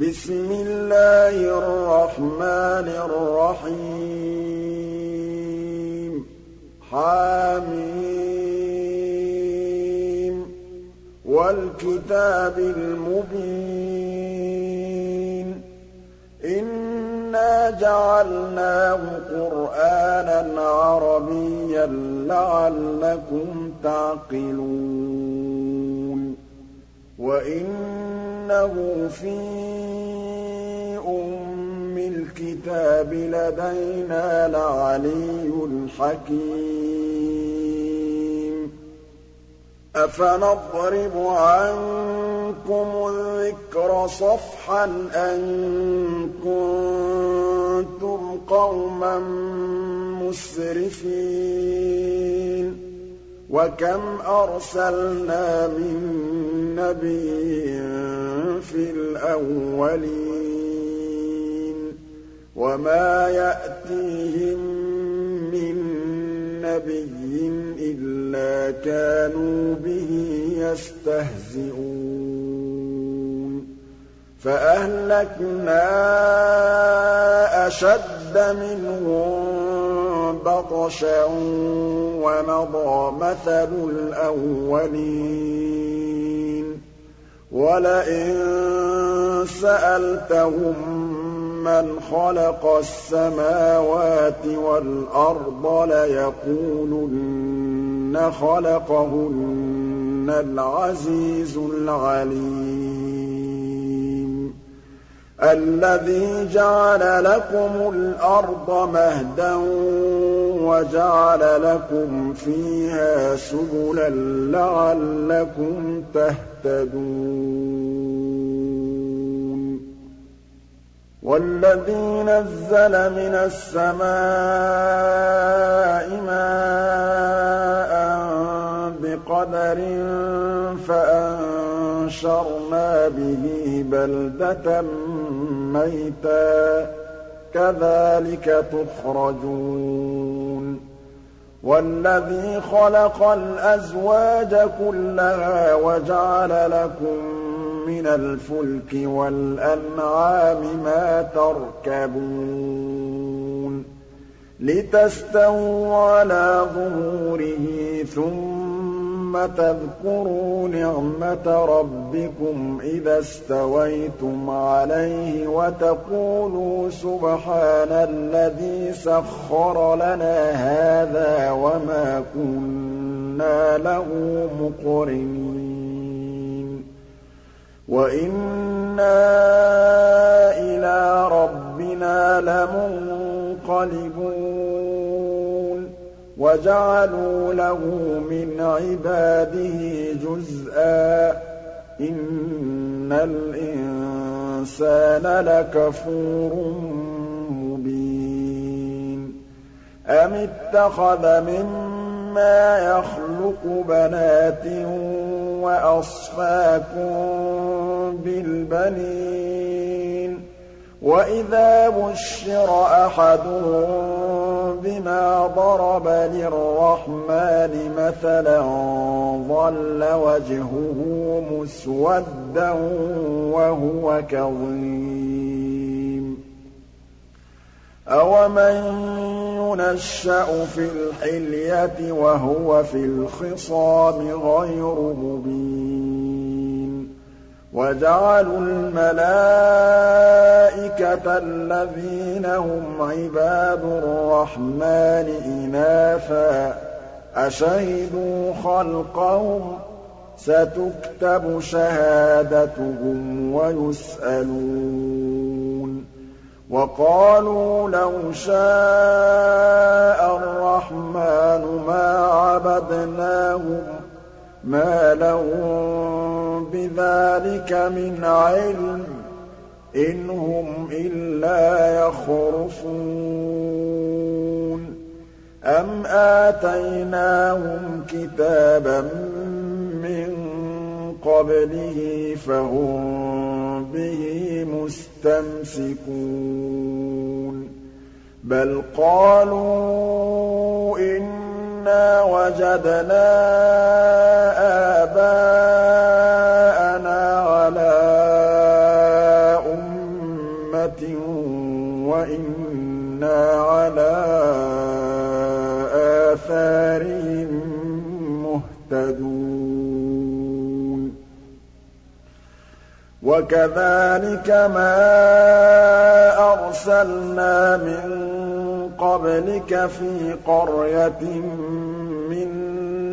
بِسْمِ اللَّهِ الرَّحْمَٰنِ الرَّحِيمِ. حم وَالْكِتَابِ الْمُبِينِ. إِنَّا جَعَلْنَاهُ قُرْآنًا عَرَبِيًّا لَّعَلَّكُمْ تَعْقِلُونَ. وَإِنَّهُ فِي أُمِّ الْكِتَابِ لَدَيْنَا لَعَلِيٌّ حَكِيمٌ أَفَنَضْرِبُ عَنكُمُ الذِّكْرَ صَفْحًا أَن كُنتُمْ قَوْمًا مُّسْرِفِينَ وَكَمْ أَرْسَلْنَا مِن نَّبِيٍّ فِي الْأَوَّلِينَ وَمَا يَأْتِيهِم مِّن نَّبِيٍّ إِلَّا كَانُوا بِهِ يَسْتَهْزِئُونَ فَأَهْلَكْنَا أَشَدَّ مِنْهُم بَطْشًا وَمَضَىٰ مَثَلُ الْأَوَّلِينَ. وَلَئِن سَأَلْتَهُم مَّنْ خَلَقَ السَّمَاوَاتِ وَالْأَرْضَ لَيَقُولُنَّ خَلَقَهُنَّ الْعَزِيزُ الْعَلِيمُ. الَّذِي جَعَلَ لَكُمُ الْأَرْضَ مَهْدًا وَجَعَلَ لَكُمْ فِيهَا سُبُلًا لَّعَلَّكُمْ تَهْتَدُونَ. وَالَّذِي نَزَّلَ مِنَ السَّمَاءِ مَاءً بِقَدَرٍ فَأَنشَرْنَا بِهِ بَلْدَةً مَّيْتًا ۚ. كَذَٰلِكَ تُخْرَجُونَ. وَالَّذِي خَلَقَ الْأَزْوَاجَ كُلَّهَا وَجَعَلَ لَكُم مِّنَ الْفُلْكِ وَالْأَنْعَامِ مَا تَرْكَبُونَ لِتَسْتَوُوا عَلَىٰ ظُهُورِهِ ثُمَّ تَذْكُرُوا نِعْمَةَ رَبِّكُمْ إِذَا اسْتَوَيْتُمْ عَلَيْهِ وَتَقُولُوا سُبْحَانَ الَّذِي سَخَّرَ لَنَا هَٰذَا وَمَا كُنَّا لَهُ مُقْرِنِينَ وَإِنَّا إِلَىٰ رَبِّنَا لَمُنقَلِبُونَ وَجَعَلُوا لَهُ مِنْ عِبَادِهِ جُزْءًا ۚ إِنَّ الْإِنسَانَ لَكَفُورٌ مُّبِينٌ أَمِ اتَّخَذَ مِمَّا يَخْلُقُ بَنَاتٍ وَأَصْفَاكُم بِالْبَنِينَ وَإِذَا بُشِّرَ أَحَدُهُم بِمَا ضَرَبَ لِلرَّحْمَٰنِ مَثَلًا ظَلَّ وَجْهُهُ مُسْوَدًّا وَهُوَ كَظِيمٌ أَوَمَن يُنَشَّأُ فِي الْحِلْيَةِ وَهُوَ فِي الْخِصَامِ غَيْرُ مُبِينٍ وَجَعَلُوا الْمَلَائِكَةَ الَّذِينَ هُمْ عِبَادُ الرَّحْمَٰنِ إِنَاثًا ۚ أَشَهِدُوا خَلْقَهُمْ ۚ سَتُكْتَبُ شَهَادَتُهُمْ وَيُسْأَلُونَ وَقَالُوا لَوْ شَاءَ الرَّحْمَٰنُ مَا عَبَدْنَاهُم ۗ مَّا لَهُم بِذَٰلِكَ مِنْ عِلْمٍ ۖ إِنْ هُمْ إِلَّا يَخْرُصُونَ. أَمْ آتَيْنَاهُمْ كِتَابًا مِّن قَبْلِهِ فَهُم بِهِ مُسْتَمْسِكُونَ. بَلْ قَالُوا إِنَّا وَجَدْنَا آبَاءَنَا وَإِنَّا عَلَىٰ آثَارِهِم مُّهْتَدُونَ. وَكَذَٰلِكَ مَا أَرْسَلْنَا مِن قَبْلِكَ فِي قَرْيَةٍ مِّن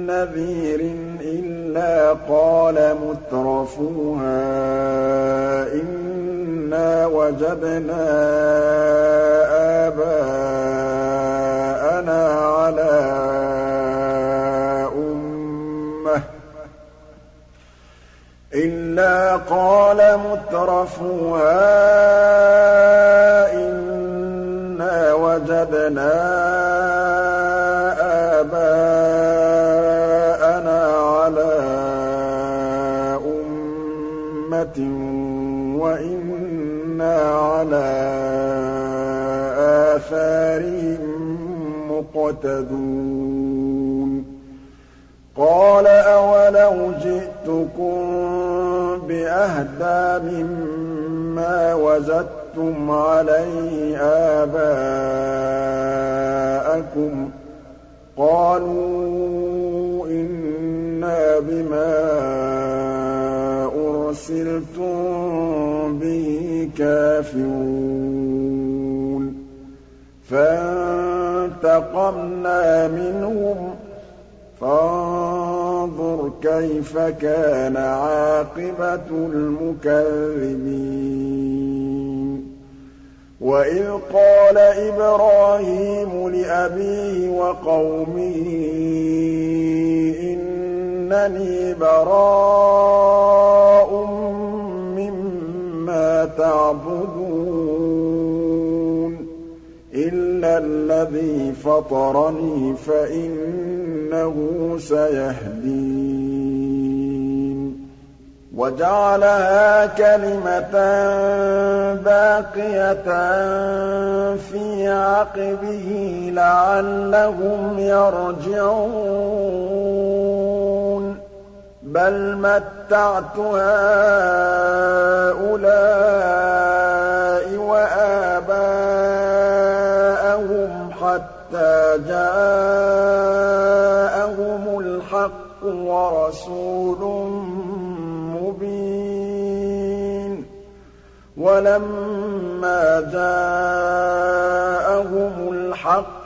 نَّذِيرٍ إِلَّا قَالَ مُتْرَفُوهَا إِنَّا وَجَدْنَا آبَاءَنَا عَلَىٰ أُمَّةٍ إِلَّا قَالَ مُتْرَفُوهَا إِنَّا وَجَدْنَا عَلَىٰ آثَارِهِم مُّقْتَدُونَ. قَالَ أَوَلَوْ جِئْتُكُم بِأَهْدَىٰ مِمَّا وَجَدتُّمْ عَلَيْهِ آبَاءَكُمْ ۖ. قَالُوا إِنَّا بِمَا أُرْسِلْتُم بِهِ كَافِرُونَ. فَانتَقَمْنَا مِنْهُمْ ۖ. فَانظُرْ كَيْفَ كَانَ عَاقِبَةُ الْمُكَذِّبِينَ. وَإِذْ قَالَ إِبْرَاهِيمُ لِأَبِيهِ وَقَوْمِهِ إِنَّنِي بَرَاءٌ تَعْبُدُونَ إِلَّا الَّذِي فَطَرَنِي فَإِنَّهُ سَيَهْدِينِ. وَجَعَلَهَا كَلِمَةً بَاقِيَةً فِي عَقِبِهِ لَعَلَّهُمْ يَرْجِعُونَ. بَلْ مَتَّعْتُ هَٰؤُلَاءِ وَآبَاءَهُمْ حَتَّىٰ جَاءَهُمُ الْحَقُّ وَرَسُولٌ مُّبِينٌ. وَلَمَّا جَاءَهُمُ الْحَقُّ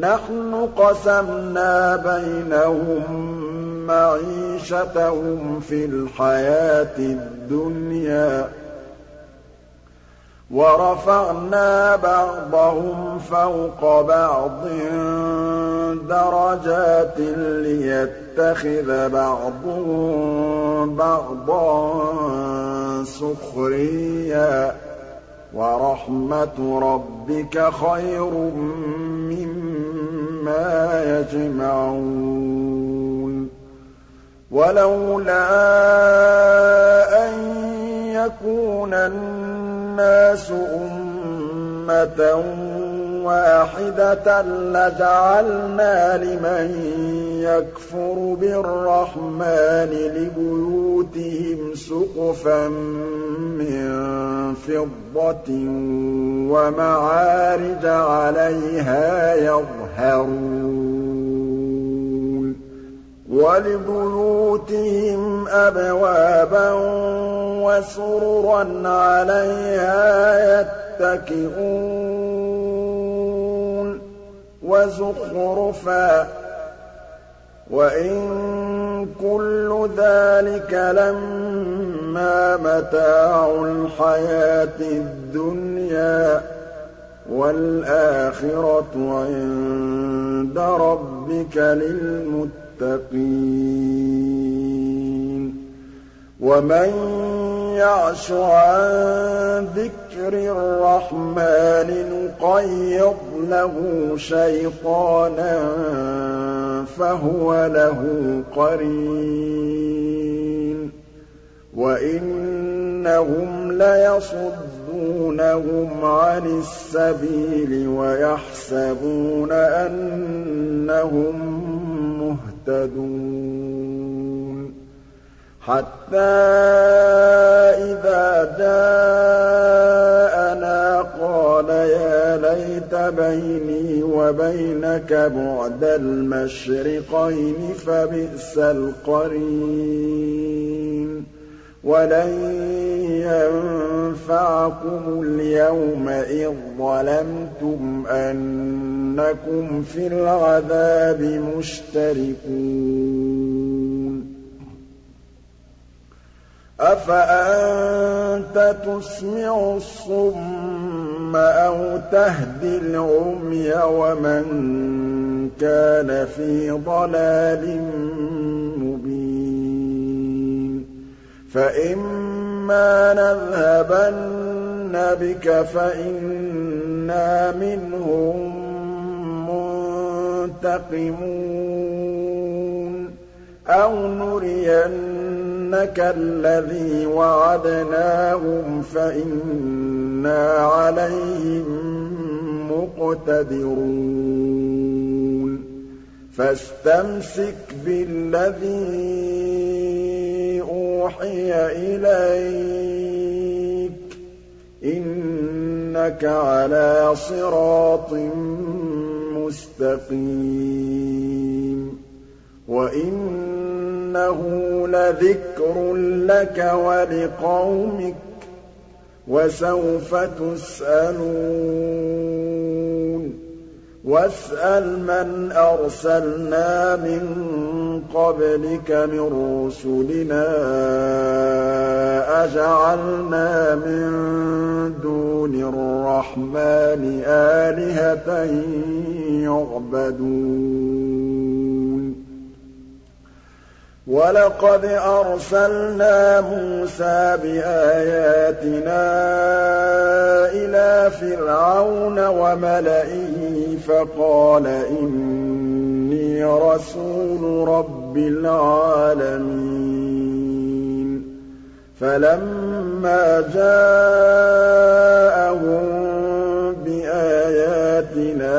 نَحْنُ قَسَمْنَا بَيْنَهُم مَّعِيشَتَهُمْ فِي الْحَيَاةِ الدُّنْيَا ۚ وَرَفَعْنَا بَعْضَهُمْ فَوْقَ بَعْضٍ دَرَجَاتٍ لِّيَتَّخِذَ بَعْضُهُم بَعْضًا سُخْرِيًّا ۗ وَرَحْمَتُ رَبِّكَ خَيْرٌ مِّمَّا يَجْمَعُونَ وَلَوْلَا أَن يَكُونَ النَّاسُ أُمَّةً وَاحِدَةً لَّجَعَلْنَا لِمَن يَكْفُرُ بِالرَّحْمَٰنِ لِبُيُوتِهِمْ سُقُفًا مِّن فِضَّةٍ وَمَعَارِجَ عَلَيْهَا يَظْهَرُونَ وَلِبُيُوتِهِمْ أَبْوَابًا وَسُرُرًا عَلَيْهَا يَتَّكِئُونَ وَزُخْرُفًا ۚ. وَإِن كُلُّ ذَٰلِكَ لَمَّا مَتَاعُ الْحَيَاةِ الدُّنْيَا ۖ وَالْآخِرَةُ عِندَ رَبِّكَ لِلْمُتَّقِينَ. وَمَن يَعْشُ عَن ذِكْرِ ذِكْرِ الرَّحْمَٰنِ نُقَيِّضْ لَهُ شَيْطَانًا فَهُوَ لَهُ قَرِينٌ وَإِنَّهُمْ لَيَصُدُّونَهُمْ عَنِ السَّبِيلِ وَيَحْسَبُونَ أَنَّهُم مُّهْتَدُونَ حَتَّىٰ إِذَا جَاءَنَا قَالَ يَا لَيْتَ بَيْنِي وَبَيْنَكَ بُعْدَ الْمَشْرِقَيْنِ فَبِئْسَ الْقَرِينُ. وَلَن يَنفَعَكُمُ الْيَوْمَ إِذ ظَّلَمْتُمْ أَنَّكُمْ فِي الْعَذَابِ مُشْتَرِكُونَ. أَفَأَنتَ تُسْمِعُ الصُّمَّ أَوْ تَهْدِي الْعُمْيَ وَمَن كَانَ فِي ضَلَالٍ فَإِمَّا نَذْهَبَنَّ بِكَ فَإِنَّا مِنْهُم مُّنتَقِمُونَ أَوْ نُرِيَنَّكَ الَّذِي وَعَدْنَاهُمْ فَإِنَّا عَلَيْهِم مُّقْتَدِرُونَ. فَاسْتَمْسِكْ بِالَّذِي أُوحِيَ إِلَيْكَ ۖ. إِنَّكَ عَلَىٰ صِرَاطٍ مُّسْتَقِيمٍ. وَإِنَّهُ لَذِكْرٌ لَّكَ وَلِقَوْمِكَ ۖ وَسَوْفَ تُسْأَلُونَ. وَاسْأَلْ مَنْ أَرْسَلْنَا مِن قَبْلِكَ مِن رُّسُلِنَا أَجَعَلْنَا مِن دُونِ الرَّحْمَٰنِ آلِهَةً يُعْبَدُونَ. وَلَقَدْ أَرْسَلْنَا مُوسَىٰ بِآيَاتِنَا إِلَىٰ فِرْعَوْنَ وَمَلَئِهِ فَقَالَ إِنِّي رَسُولُ رَبِّ الْعَالَمِينَ فَلَمَّا جَاءَهُم بِآيَاتِنَا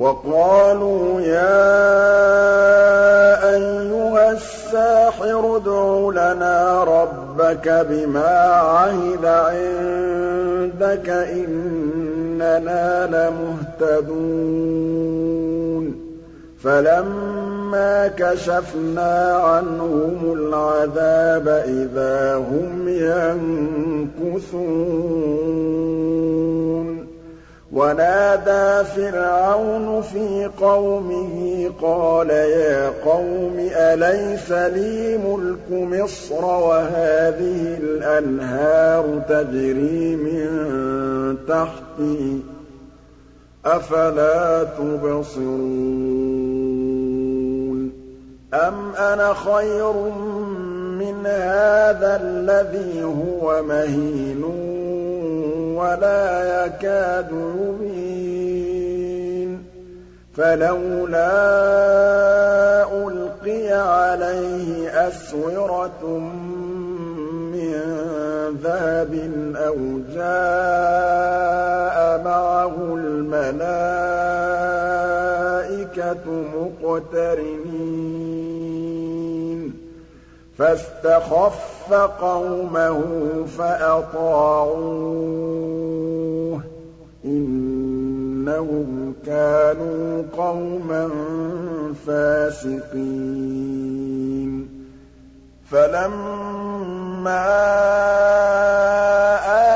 وَقَالُوا يَا أَيُّهَ السَّاحِرُ ادْعُ لَنَا رَبَّكَ بِمَا عَهِدَ عِندَكَ إِنَّنَا لَمُهْتَدُونَ. فَلَمَّا كَشَفْنَا عَنْهُمُ الْعَذَابَ إِذَا هُمْ يَنكُثُونَ. وَنَادَىٰ فِرْعَوْنُ فِي قَوْمِهِ قَالَ يَا قَوْمِ أَلَيْسَ لِي مُلْكُ مِصْرَ وَهَٰذِهِ الْأَنْهَارُ تَجْرِي مِن تَحْتِي ۖ أَفَلَا تُبْصِرُونَ أَمْ أَنَا خَيْرٌ مِّنْ هَٰذَا الَّذِي هُوَ مَهِينٌ وَلَا يَكَادُ يُبِينُ. فَلَوْلَا أُلْقِيَ عَلَيْهِ أَسْوِرَةٌ مِّن ذَهَبٍ أَوْ جَاءَ مَعَهُ الْمَلَائِكَةُ مُقْتَرِنِينَ. فَاسْتَخَفَّ قَوْمَهُ فَأَطَاعُوهُ ۚ. إِنَّهُمْ كَانُوا قَوْمًا فَاسِقِينَ. فَلَمَّا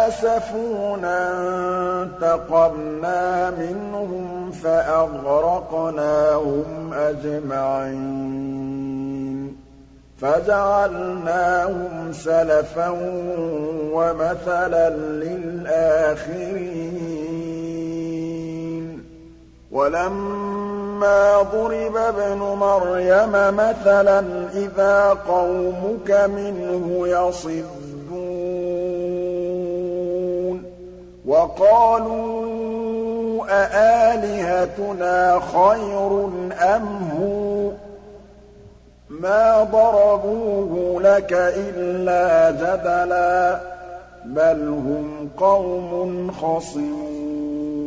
آسَفُونَا انتَقَمْنَا مِنْهُمْ فَأَغْرَقْنَاهُمْ أَجْمَعِينَ. فَجَعَلْنَاهُمْ سَلَفًا وَمَثَلًا لِّلْآخِرِينَ. وَلَمَّا ضُرِبَ ابْنُ مَرْيَمَ مَثَلًا إِذَا قَوْمُكَ مِنْهُ يَصِدُّونَ. وَقَالُوا أَآلِهَتُنَا خَيْرٌ أَمْ هُوَ ۚ؟ مَا ضَرَبُوهُ لَكَ إِلَّا جَدَلًا ۚ بَلْ هُمْ قَوْمٌ خَصِمُونَ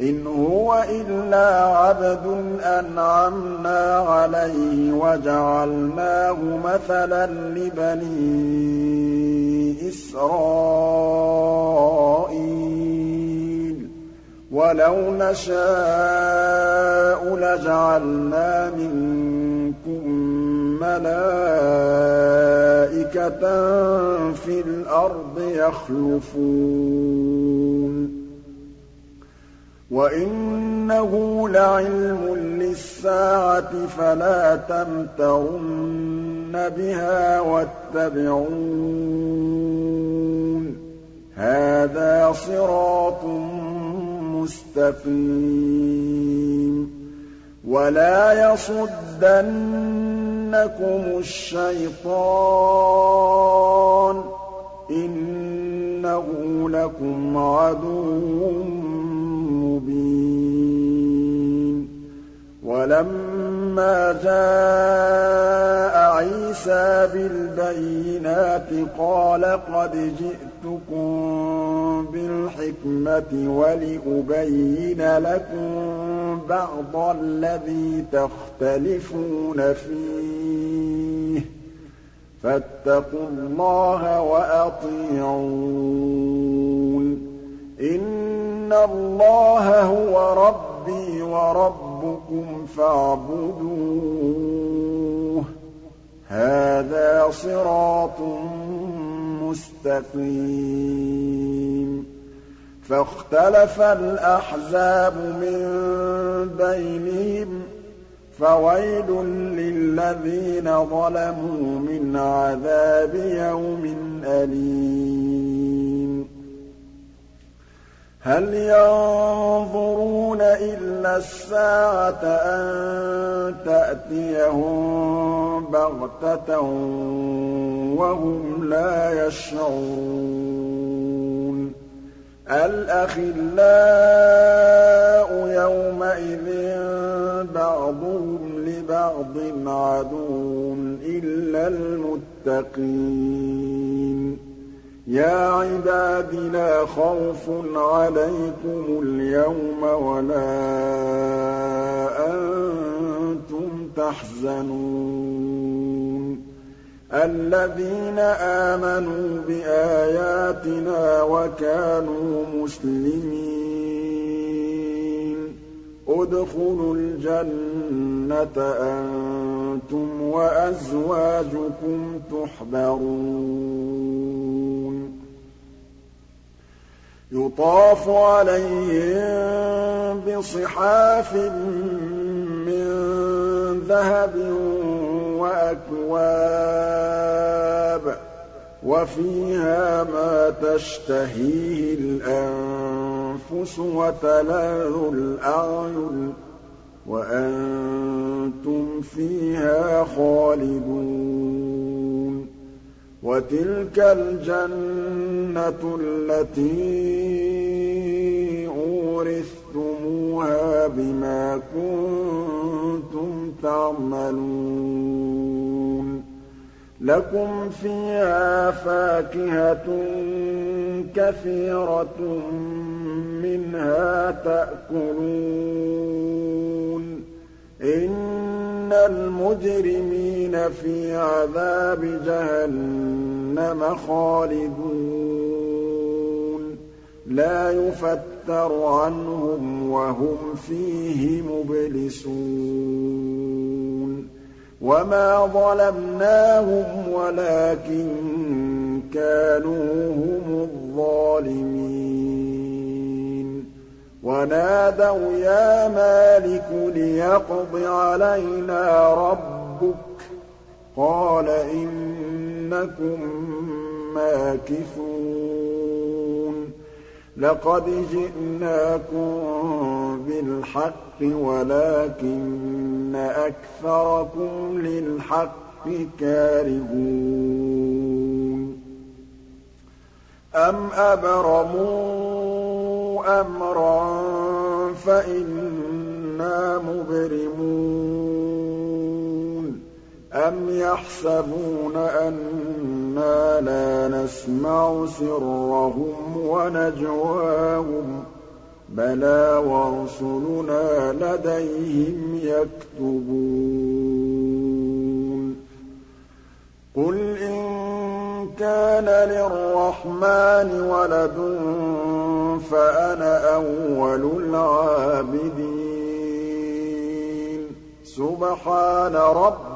إِنْ هُوَ إِلَّا عَبْدٌ أَنْعَمْنَا عَلَيْهِ وَجَعَلْنَاهُ مَثَلًا لِّبَنِي إِسْرَائِيلَ وَلَوْ نَشَاءُ لَجَعَلْنَا مِنكُم مَّلَائِكَةً فِي الْأَرْضِ يَخْلُفُونَ. وَإِنَّهُ لَعِلْمٌ لِّلسَّاعَةِ فَلَا تَمْتَرُنَّ بِهَا وَاتَّبِعُونِ. هَٰذَا صِرَاطٌ مُّسْتَقِيمٌ. وَلَا يَصُدَّنَّكُمُ الشَّيْطَانُ ۖ إِنَّهُ لَكُمْ عَدُوٌّ مُّبِينٌ وَلَمَّا جَاءَ عِيسَىٰ بِالْبَيِّنَاتِ قَالَ قَدْ جِئْتُكُم بِالْحِكْمَةِ وَلِأُبَيِّنَ لَكُم بَعْضَ الَّذِي تَخْتَلِفُونَ فِيهِ ۖ فَاتَّقُوا اللَّهَ وَأَطِيعُونِ إِنَّ اللَّهَ هُوَ رَبِّي وَرَبُّكُمْ فَاعْبُدُوهُ ۚ هَٰذَا صِرَاطٌ مُّسْتَقِيمٌ فَاخْتَلَفَ الْأَحْزَابُ مِن بَيْنِهِمْ ۖ فَوَيْلٌ لِّلَّذِينَ ظَلَمُوا مِنْ عَذَابِ يَوْمٍ أَلِيمٍ. هَلْ يَنظُرُونَ إِلَّا السَّاعَةَ أَن تَأْتِيَهُم بَغْتَةً وَهُمْ لَا يَشْعُرُونَ؟ الْأَخِلَّاءُ يَوْمَئِذٍ بَعْضُهُمْ لِبَعْضٍ عَدُوٌّ إِلَّا الْمُتَّقِينَ. يَا عِبَادِ لَا خَوْفٌ عَلَيْكُمُ الْيَوْمَ وَلَا أَنتُمْ تَحْزَنُونَ. الَّذِينَ آمَنُوا بِآيَاتِنَا وَكَانُوا مُسْلِمِينَ. ادْخُلُوا الْجَنَّةَ أَنتُمْ وَأَزْوَاجُكُمْ تُحْبَرُونَ. يُطَافُ عَلَيْهِم بِصِحَافٍ مِّن ذَهَبٍ وَأَكْوَابٍ ۖ وَفِيهَا مَا تَشْتَهِيهِ الْأَنفُسُ. وَتَلَذُّ الْأَعْيُنُ ۖ وَأَنتُمْ فِيهَا خَالِدُونَ وَتِلْكَ الْجَنَّةُ الَّتِي أُورِثْتُمُوهَا بِمَا كُنتُمْ تَعْمَلُونَ لَكُمْ فِيهَا فَاكِهَةٌ كَثِيرَةٌ مِّنْهَا تَأْكُلُونَ. إِنَّ الْمُجْرِمِينَ فِي عَذَابِ جَهَنَّمَ خَالِدُونَ. لَا يُفَتَّرُ عَنْهُمْ وَهُمْ فِيهِ مُبْلِسُونَ. وَمَا ظَلَمْنَاهُمْ وَلَٰكِن كَانُوا هُمُ الظَّالِمِينَ وَنَادَوْا يَا مَالِكُ لِيَقْضِ عَلَيْنَا رَبُّكَ ۖ قَالَ إِنَّكُم مَّاكِثُونَ لَقَدْ جِئْنَاكُم بِالْحَقِّ وَلَٰكِنَّ أَكْثَرَكُمْ لِلْحَقِّ كَارِهُونَ. أَمْ أَبْرَمُوا أَمْرًا فَإِنَّا مُبْرِمُونَ. أَمْ يَحْسَبُونَ أَنَّا لَا نَسْمَعُ سِرَّهُمْ وَنَجْوَاهُم ۚ بَلَىٰ وَرُسُلُنَا لَدَيْهِمْ يَكْتُبُونَ قُلْ إِن كَانَ لِلرَّحْمَٰنِ وَلَدٌ فَأَنَا أَوَّلُ الْعَابِدِينَ سُبْحَانَ رَبِّ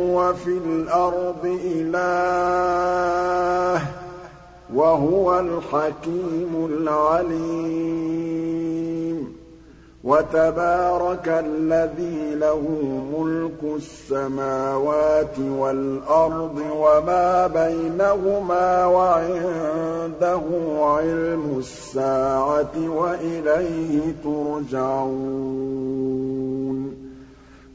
وَفِي الْأَرْضِ إِلَٰهٌ ۚ وَهُوَ الْحَكِيمُ الْعَلِيمُ. وَتَبَارَكَ الَّذِي لَهُ مُلْكُ السَّمَاوَاتِ وَالْأَرْضِ وَمَا بَيْنَهُمَا وَعِندَهُ عِلْمُ السَّاعَةِ وَإِلَيْهِ تُرْجَعُونَ.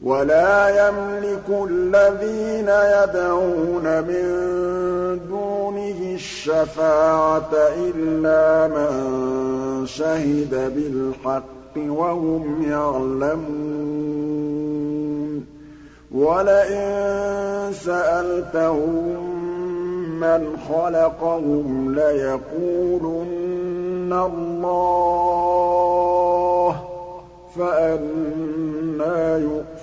وَلَا يَمْلِكُ الَّذِينَ يَدْعُونَ مِن دُونِهِ الشَّفَاعَةَ إِلَّا مَن شَهِدَ بِالْحَقِّ وَهُمْ يَعْلَمُونَ. وَلَئِن سَأَلْتَهُم مَّنْ خَلَقَهُمْ لَيَقُولُنَّ اللَّهُ ۖ فَأَنَّىٰ